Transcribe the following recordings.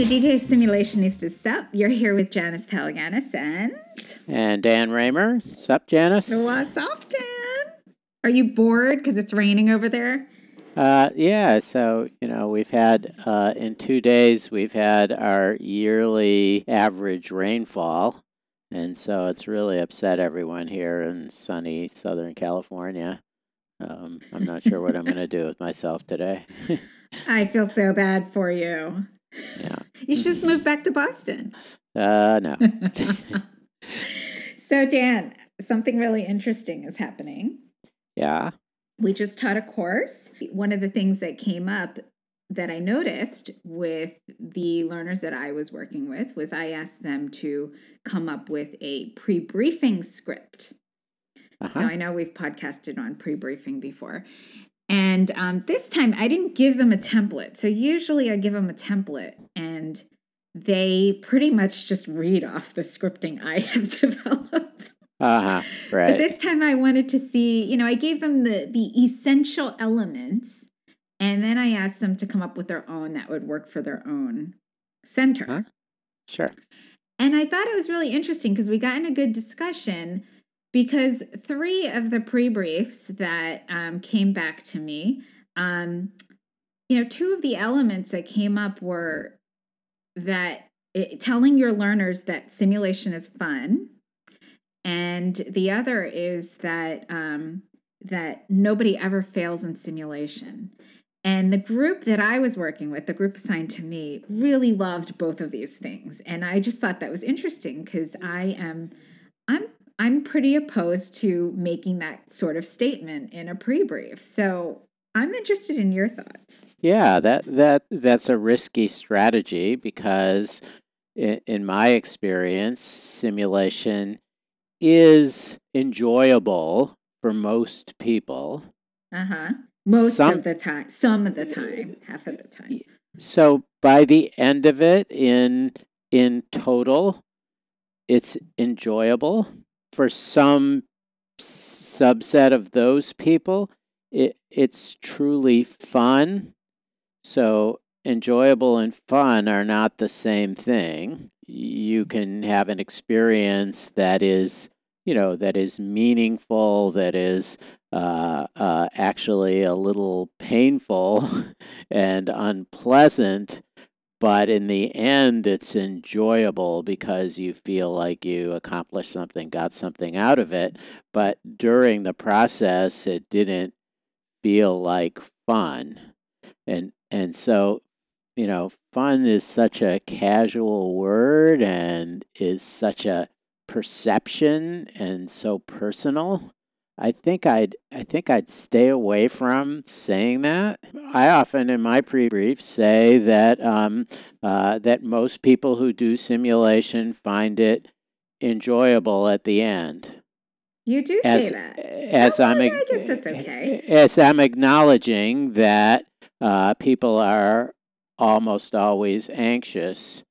To DJ Simulationista Sup. You're here with Janice Palaganas and And Dan Raemer. Sup, Janice? what's up, Dan? Are you bored because it's raining over there? Uh, yeah, so, you know, we've had, uh, in two days, we've had our yearly average rainfall. And so it's really upset everyone here in sunny Southern California. Um, I'm not sure what I'm going to do with myself today. I feel so bad for you. Yeah. You should just move back to Boston. Uh, no. so, Dan, something really interesting is happening. Yeah. We just taught a course. One of the things that came up that I noticed with the learners that I was working with was I asked them to come up with a pre briefing script. So Uh-huh. I know we've podcasted on pre briefing before. And um, this time I didn't give them a template. So usually I give them a template and they pretty much just read off the scripting I have developed. Uh-huh. Right. But this time I wanted to see, you know, I gave them the the essential elements and then I asked them to come up with their own that would work for their own center. Huh? Sure. And I thought it was really interesting because we got in a good discussion because three of the pre briefs that um, came back to me, um, you know, two of the elements that came up were that it, telling your learners that simulation is fun, and the other is that um, that nobody ever fails in simulation. And the group that I was working with, the group assigned to me, really loved both of these things. And I just thought that was interesting because I am I'm I'm pretty opposed to making that sort of statement in a pre-brief. So I'm interested in your thoughts. Yeah, that that that's a risky strategy because in, in my experience, simulation is enjoyable for most people. Uh-huh. Most Some- of the time. Some of the time. Half of the time. So by the end of it in in total, it's enjoyable for some subset of those people. It it's truly fun. So enjoyable and fun are not the same thing. You can have an experience that is, you know, that is meaningful, that is uh, uh, actually a little painful and unpleasant, but in the end, it's enjoyable because you feel like you accomplished something, got something out of it. But during the process, it didn't feel like fun, and and so you know, fun is such a casual word and is such a perception and so personal. I think I'd I think I'd stay away from saying that. I often in my pre-brief say that um, uh, that most people who do simulation find it enjoyable at the end. You do As say that. as I'm I guess that's okay. as I'm acknowledging that uh, people are almost always anxious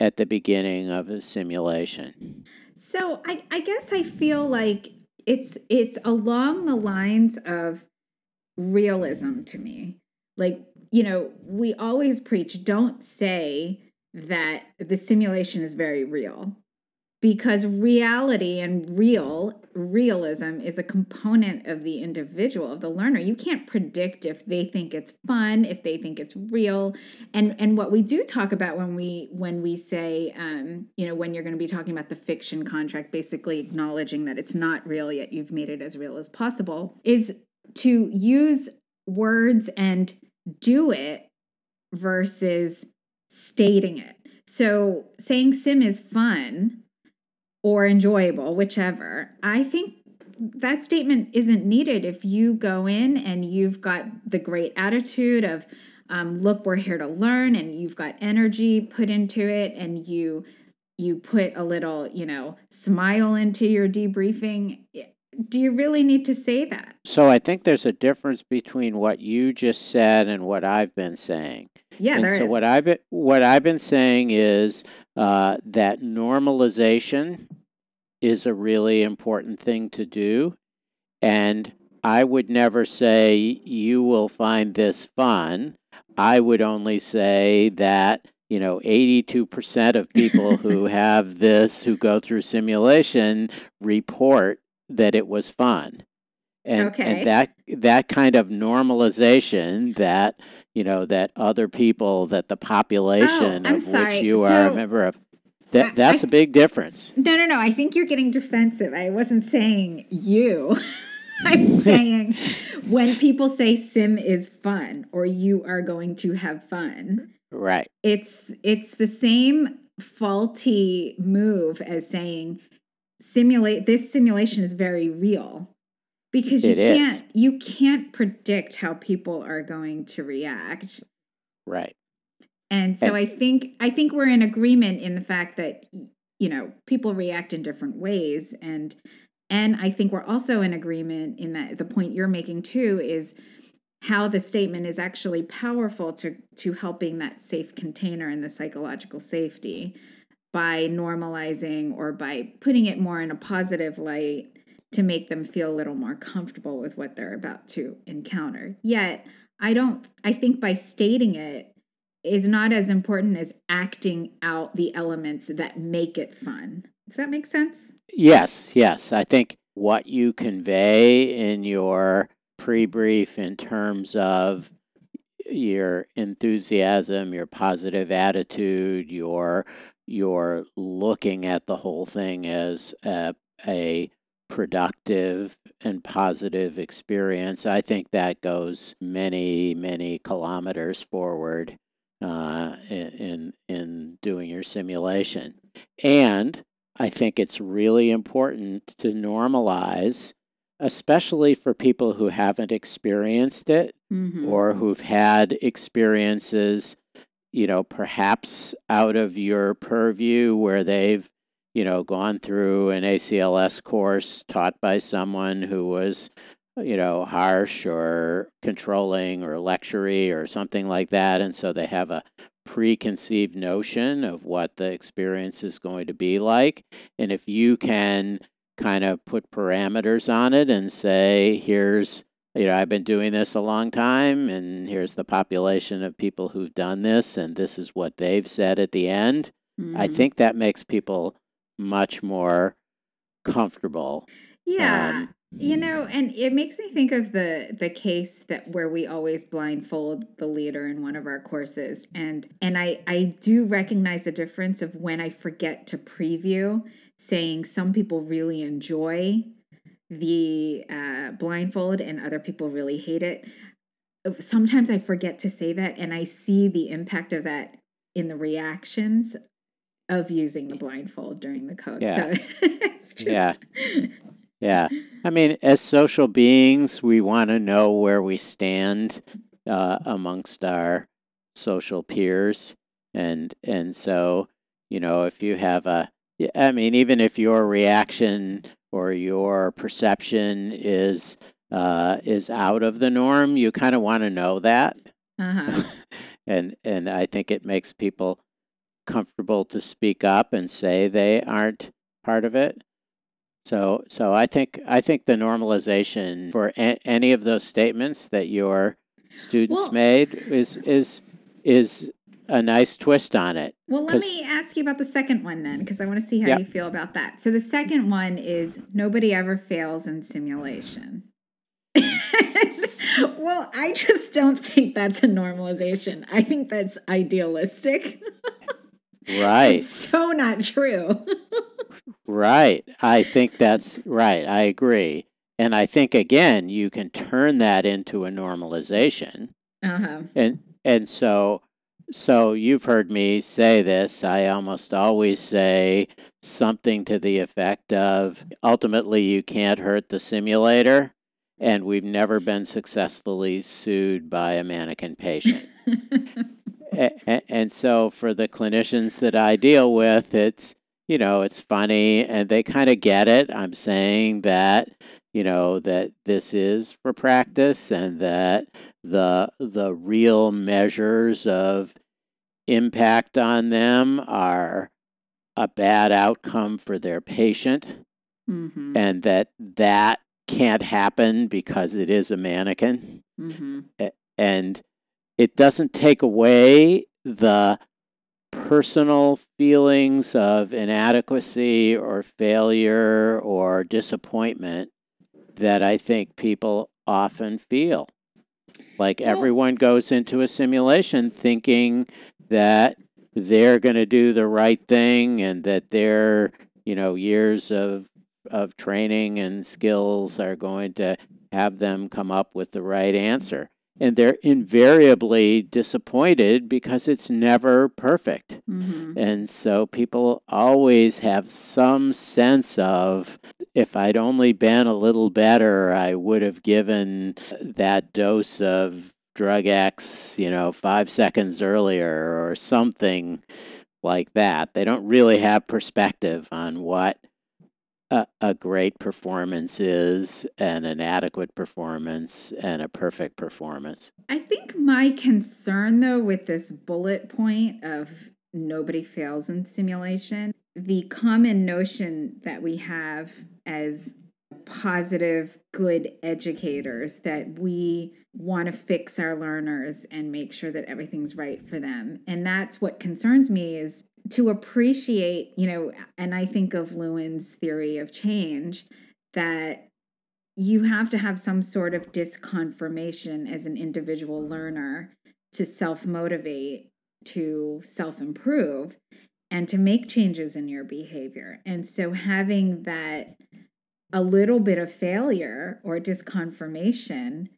at the beginning of a simulation. So I, I guess I feel like it's it's along the lines of realism to me. Like, you know, we always preach don't say that the simulation is very real because reality and real realism is a component of the individual of the learner. You can't predict if they think it's fun if they think it's real. And and what we do talk about when we when we say um you know when you're going to be talking about the fiction contract basically acknowledging that it's not real yet you've made it as real as possible is to use words and do it versus stating it. So saying sim is fun or enjoyable, whichever. I think that statement isn't needed if you go in and you've got the great attitude of um, look we're here to learn and you've got energy put into it and you you put a little you know smile into your debriefing do you really need to say that So I think there's a difference between what you just said and what I've been saying. yeah and there so is. what I've been, what I've been saying is uh, that normalization is a really important thing to do, and I would never say you will find this fun. I would only say that you know 82% of people who have this who go through simulation report that it was fun. And, Okay. and that that kind of normalization that you know that other people that the oh, population Oh, of sorry. which you are a member of that that's I- a big difference. No no no. I think you're getting defensive. I wasn't saying you. I'm saying when people say sim is fun or you are going to have fun right. it's it's the same faulty move as saying simulate this simulation is very real because you It is. can't you can't predict how people are going to react. Right. And so And- i think i think we're in agreement in the fact that you know people react in different ways. And and i think we're also in agreement in that the point you're making too is how the statement is actually powerful to to helping that safe container and the psychological safety by normalizing or by putting it more in a positive light to make them feel a little more comfortable with what they're about to encounter. Yet, I don't I think by stating it is not as important as acting out the elements that make it fun. Does that make sense? yes yes i think what you convey in your pre-brief in terms of your enthusiasm your positive attitude your your looking at the whole thing as a, a productive and positive experience i think that goes many many kilometers forward uh, in in in doing your simulation and i think it's really important to normalize especially for people who haven't experienced it Mm-hmm. or who've had experiences, you know, perhaps out of your purview where they've, you know, gone through an ACLS course taught by someone who was, you know, harsh or controlling or lectury or something like that. And so they have a preconceived notion of what the experience is going to be like. And if you can kind of put parameters on it and say, here's you know, I've been doing this a long time, and here's the population of people who've done this, and this is what they've said at the end. I Mhm. think that makes people much more comfortable. Yeah. Um, You know, and it makes me think of the the case that where we always blindfold the leader in one of our courses, and and I I do recognize the difference of when I forget to preview, saying some people really enjoy the uh, blindfold and other people really hate it. Sometimes I forget to say that, and I see the impact of that in the reactions of using the blindfold during the code. Yeah. So it's just Yeah. Yeah. I mean, as social beings, we want to know where we stand uh, amongst our social peers. And, and so, you know, if you have a, I mean, even if your reaction or your perception is, uh, is out of the norm, you kind of want to know that. uh-huh. and, and I think it makes people comfortable to speak up and say they aren't part of it. So, so I think I think the normalization for a- any of those statements that your students Well- made is is is a nice twist on it. Well, let me ask you about the second one then, because I want to see how Yep. you feel about that. So the second one is nobody ever fails in simulation. well, I just don't think that's a normalization. I think that's idealistic. Right, It's so not true. right. I think that's right. I agree, and I think again you can turn that into a normalization. uh-huh. and and so so you've heard me say this. I almost always say something to the effect of ultimately you can't hurt the simulator, and we've never been successfully sued by a mannequin patient. and, and so for the clinicians that I deal with, it's you know, it's funny and they kind of get it. I'm saying that, you know, that this is for practice and that the the real measures of impact on them are a bad outcome for their patient mm-hmm. and that that can't happen because it is a mannequin Mm-hmm. and it doesn't take away the personal feelings of inadequacy or failure or disappointment that I think people often feel. Like everyone goes into a simulation thinking that they're going to do the right thing and that their, you know, years of of training and skills are going to have them come up with the right answer. And they're invariably disappointed because it's never perfect. Mm-hmm. And so people always have some sense of if I'd only been a little better, I would have given that dose of drug X, you know, five seconds earlier or something like that. They don't really have perspective on what a, a great performance is and an adequate performance and a perfect performance. I think my concern, though, with this bullet point of nobody fails in simulation, the common notion that we have as positive, good educators that we want to fix our learners and make sure that everything's right for them. And that's what concerns me is to appreciate, you know, and I think of Lewin's theory of change that you have to have some sort of disconfirmation as an individual learner to self motivate, to self improve, and to make changes in your behavior. And so having that a little bit of failure or disconfirmation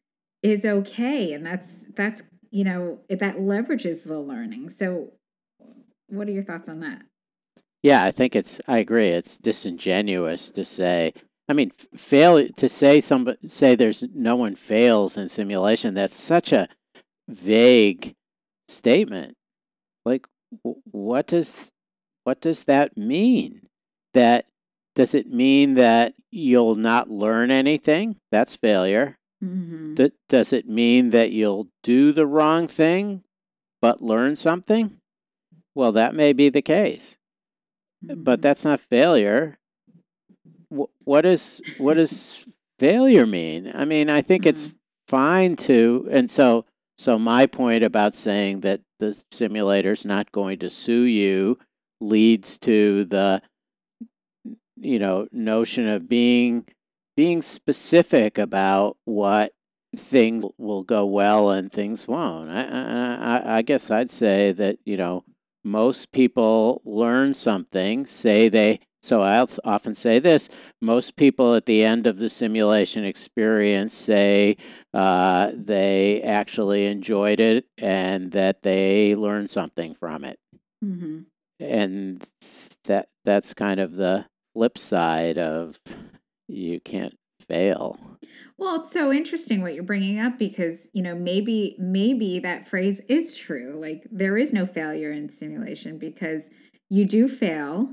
is okay and that's that's you know that leverages the learning so what are your thoughts on that Yeah, I think it's. I agree. It's disingenuous to say. I mean, f- fail to say some say there's no one fails in simulation. That's such a vague statement. Like, w- what does what does that mean? That does it mean that you'll not learn anything? That's failure. mm-hmm. D- does it mean that you'll do the wrong thing but learn something? Well, that may be the case but mm-hmm. that's not failure. Wh- What is what does failure mean? I mean, I think it's mm-hmm. fine to, and so so my point about saying that the simulator's not going to sue you leads to the you know notion of being being specific about what things will go well and things won't. I I, I- I guess I'd say that you know most people learn something, say they, so I'll often say this most people at the end of the simulation experience say uh, they actually enjoyed it and that they learned something from it. mm-hmm. And that that's kind of the flip side of you can't fail. Well, it's so interesting what you're bringing up because, you know, maybe maybe that phrase is true. Like there is no failure in simulation because you do fail,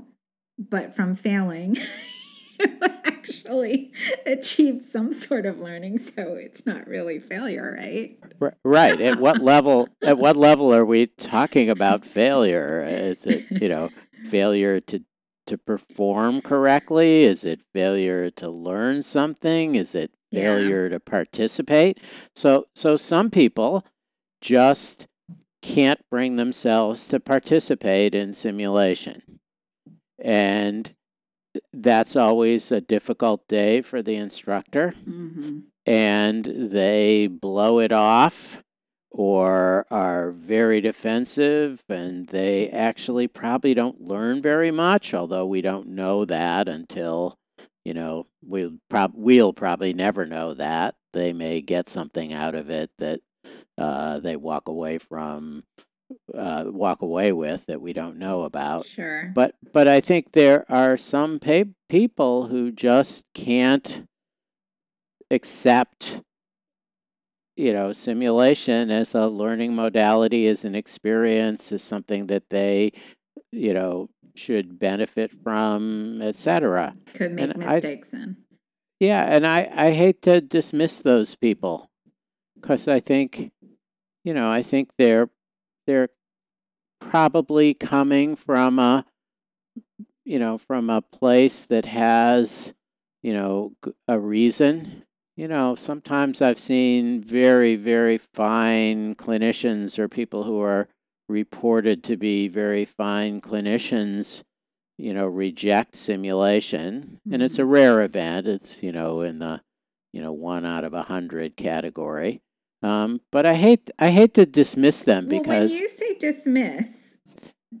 but from failing you actually achieve some sort of learning, so it's not really failure, right? Right. At what level? At what level are we talking about failure? Is it you know failure to to perform correctly? Is it failure to learn something? Is it Yeah. failure to participate? So so some people just can't bring themselves to participate in simulation, and that's always a difficult day for the instructor Mm-hmm. and they blow it off or are very defensive and they actually probably don't learn very much although we don't know that until you know we'll, prob- we'll probably never know that they may get something out of it that uh, they walk away from uh, walk away with that we don't know about. Sure. But but I think there are some pa- people who just can't accept you know simulation as a learning modality as an experience is something that they you know should benefit from etc Could make and I- mistakes in. yeah and i i hate to dismiss those people because i think you know i think they're they're probably coming from a you know from a place that has you know a reason you know sometimes i've seen very very fine clinicians or people who are reported to be very fine clinicians you know reject simulation. And it's a rare event. It's you know in the you know one out of a hundred category. Um, but i hate i hate to dismiss them Well, because when you say dismiss,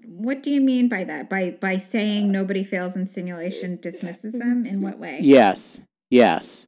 what do you mean by that? By by saying nobody fails in simulation dismisses them? In what way? Yes, yes,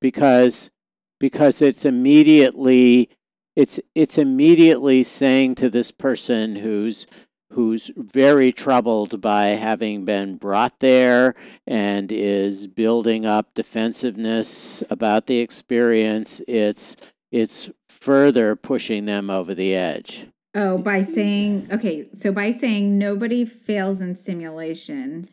because because it's immediately it's it's immediately saying to this person who's who's very troubled by having been brought there and is building up defensiveness about the experience it's it's further pushing them over the edge. Oh, by saying okay, so by saying nobody fails in simulation,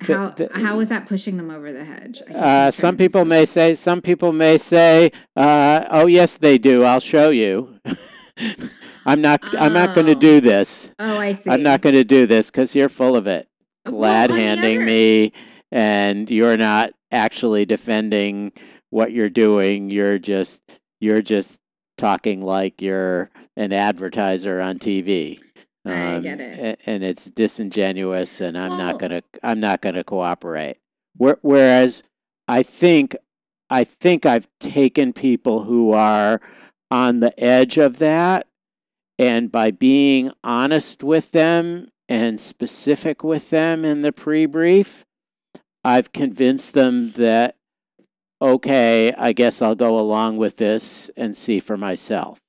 how the- how is that pushing them over the hedge? I guess I'm Uh, some people may say, some people may say, uh, "Oh yes, they do. I'll show you." I'm not. I'm not going to Oh. do this. Oh, I see. I'm not going to do this because you're full of it, glad the handing me, and you're not actually defending what you're doing. You're just. You're just talking like you're an advertiser on TV. I um, get it. a- And it's disingenuous, and I'm Well- not gonna. I'm not gonna cooperate. Where- Whereas I think I think I've taken people who are on the edge of that and by being honest with them and specific with them in the pre-brief I've convinced them that okay, I guess I'll go along with this and see for myself.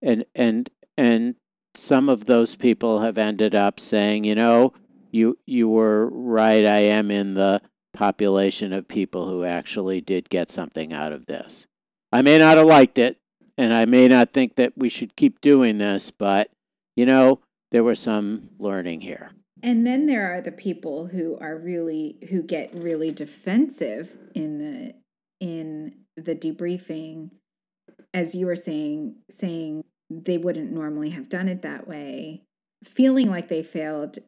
And and and some of those people have ended up saying, you know, you you were right. I am in the population of people who actually did get something out of this. I may not have liked it, and I may not think that we should keep doing this, but you know, there was some learning here. And then there are the people who are really who get really defensive in the in the debriefing as you were saying saying they wouldn't normally have done it that way, feeling like they failed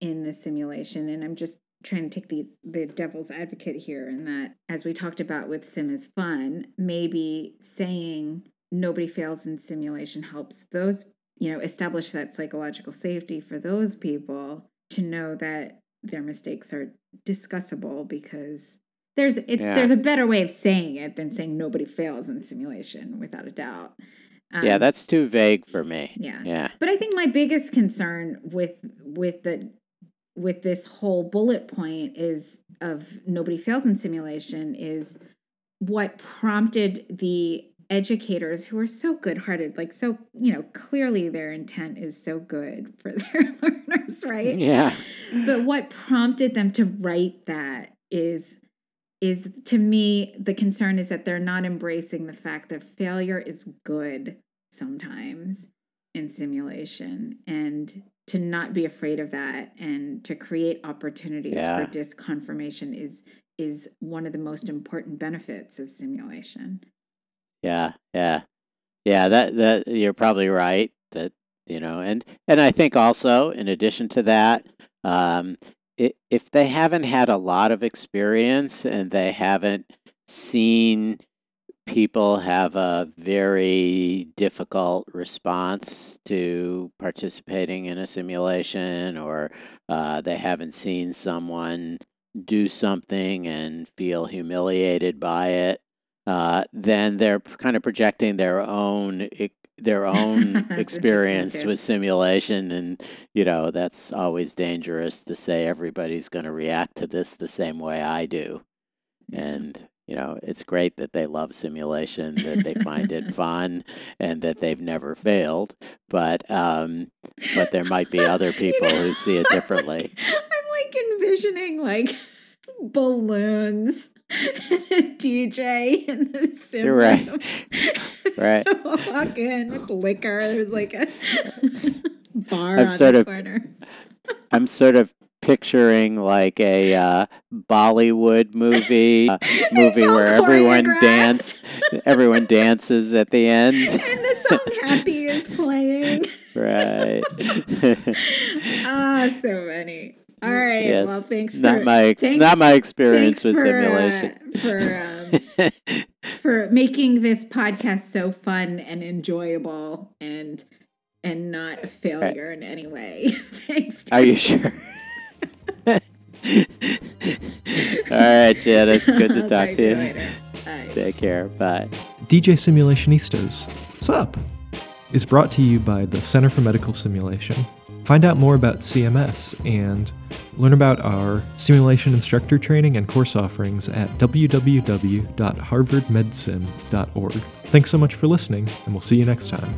in the simulation and I'm just trying to take the the devil's advocate here in that as we talked about with sim is fun, maybe saying nobody fails in simulation helps those you know establish that psychological safety for those people to know that their mistakes are discussable because there's it's Yeah. there's a better way of saying it than saying nobody fails in simulation without a doubt. Yeah, Um, that's too vague for me. yeah. Yeah. But I think my biggest concern with with the with this whole bullet point is of nobody fails in simulation is what prompted the educators who are so good-hearted like so you know clearly their intent is so good for their learners right Yeah. but what prompted them to write that is is to me the concern is that they're not embracing the fact that failure is good sometimes in simulation and to not be afraid of that and to create opportunities Yeah. for disconfirmation is is one of the most important benefits of simulation Yeah, yeah, yeah. That that you're probably right. That you know, and and I think also in addition to that, um, if they haven't had a lot of experience and they haven't seen people have a very difficult response to participating in a simulation, or uh, they haven't seen someone do something and feel humiliated by it uh, then they're kind of projecting their own their own experience with simulation, and you know that's always dangerous to say everybody's going to react to this the same way I do, and you know, it's great that they love simulation, that they find it fun, and that they've never failed. But um, but there might be other people you know, who see it differently. I'm like envisioning like balloons and a DJ in the sim. You're right. right. Walk in with liquor. There's like a bar I'm on sort the of, corner. I'm sort of picturing like a uh, Bollywood movie uh, movie where everyone dance everyone dances at the end and the song happy is playing right ah oh, so many all right yes. well thanks not my thanks, not my experience with for, simulation uh, for um, for making this podcast so fun and enjoyable and and not a failure right. in any way thanks are you sure all right, Janice. Good to talk to you. Take care. Bye. DJ Simulationistas. Sup? Is brought to you by the Center for Medical Simulation. Find out more about CMS and learn about our simulation instructor training and course offerings at www.harvardmedsim.org. Thanks so much for listening, and we'll see you next time.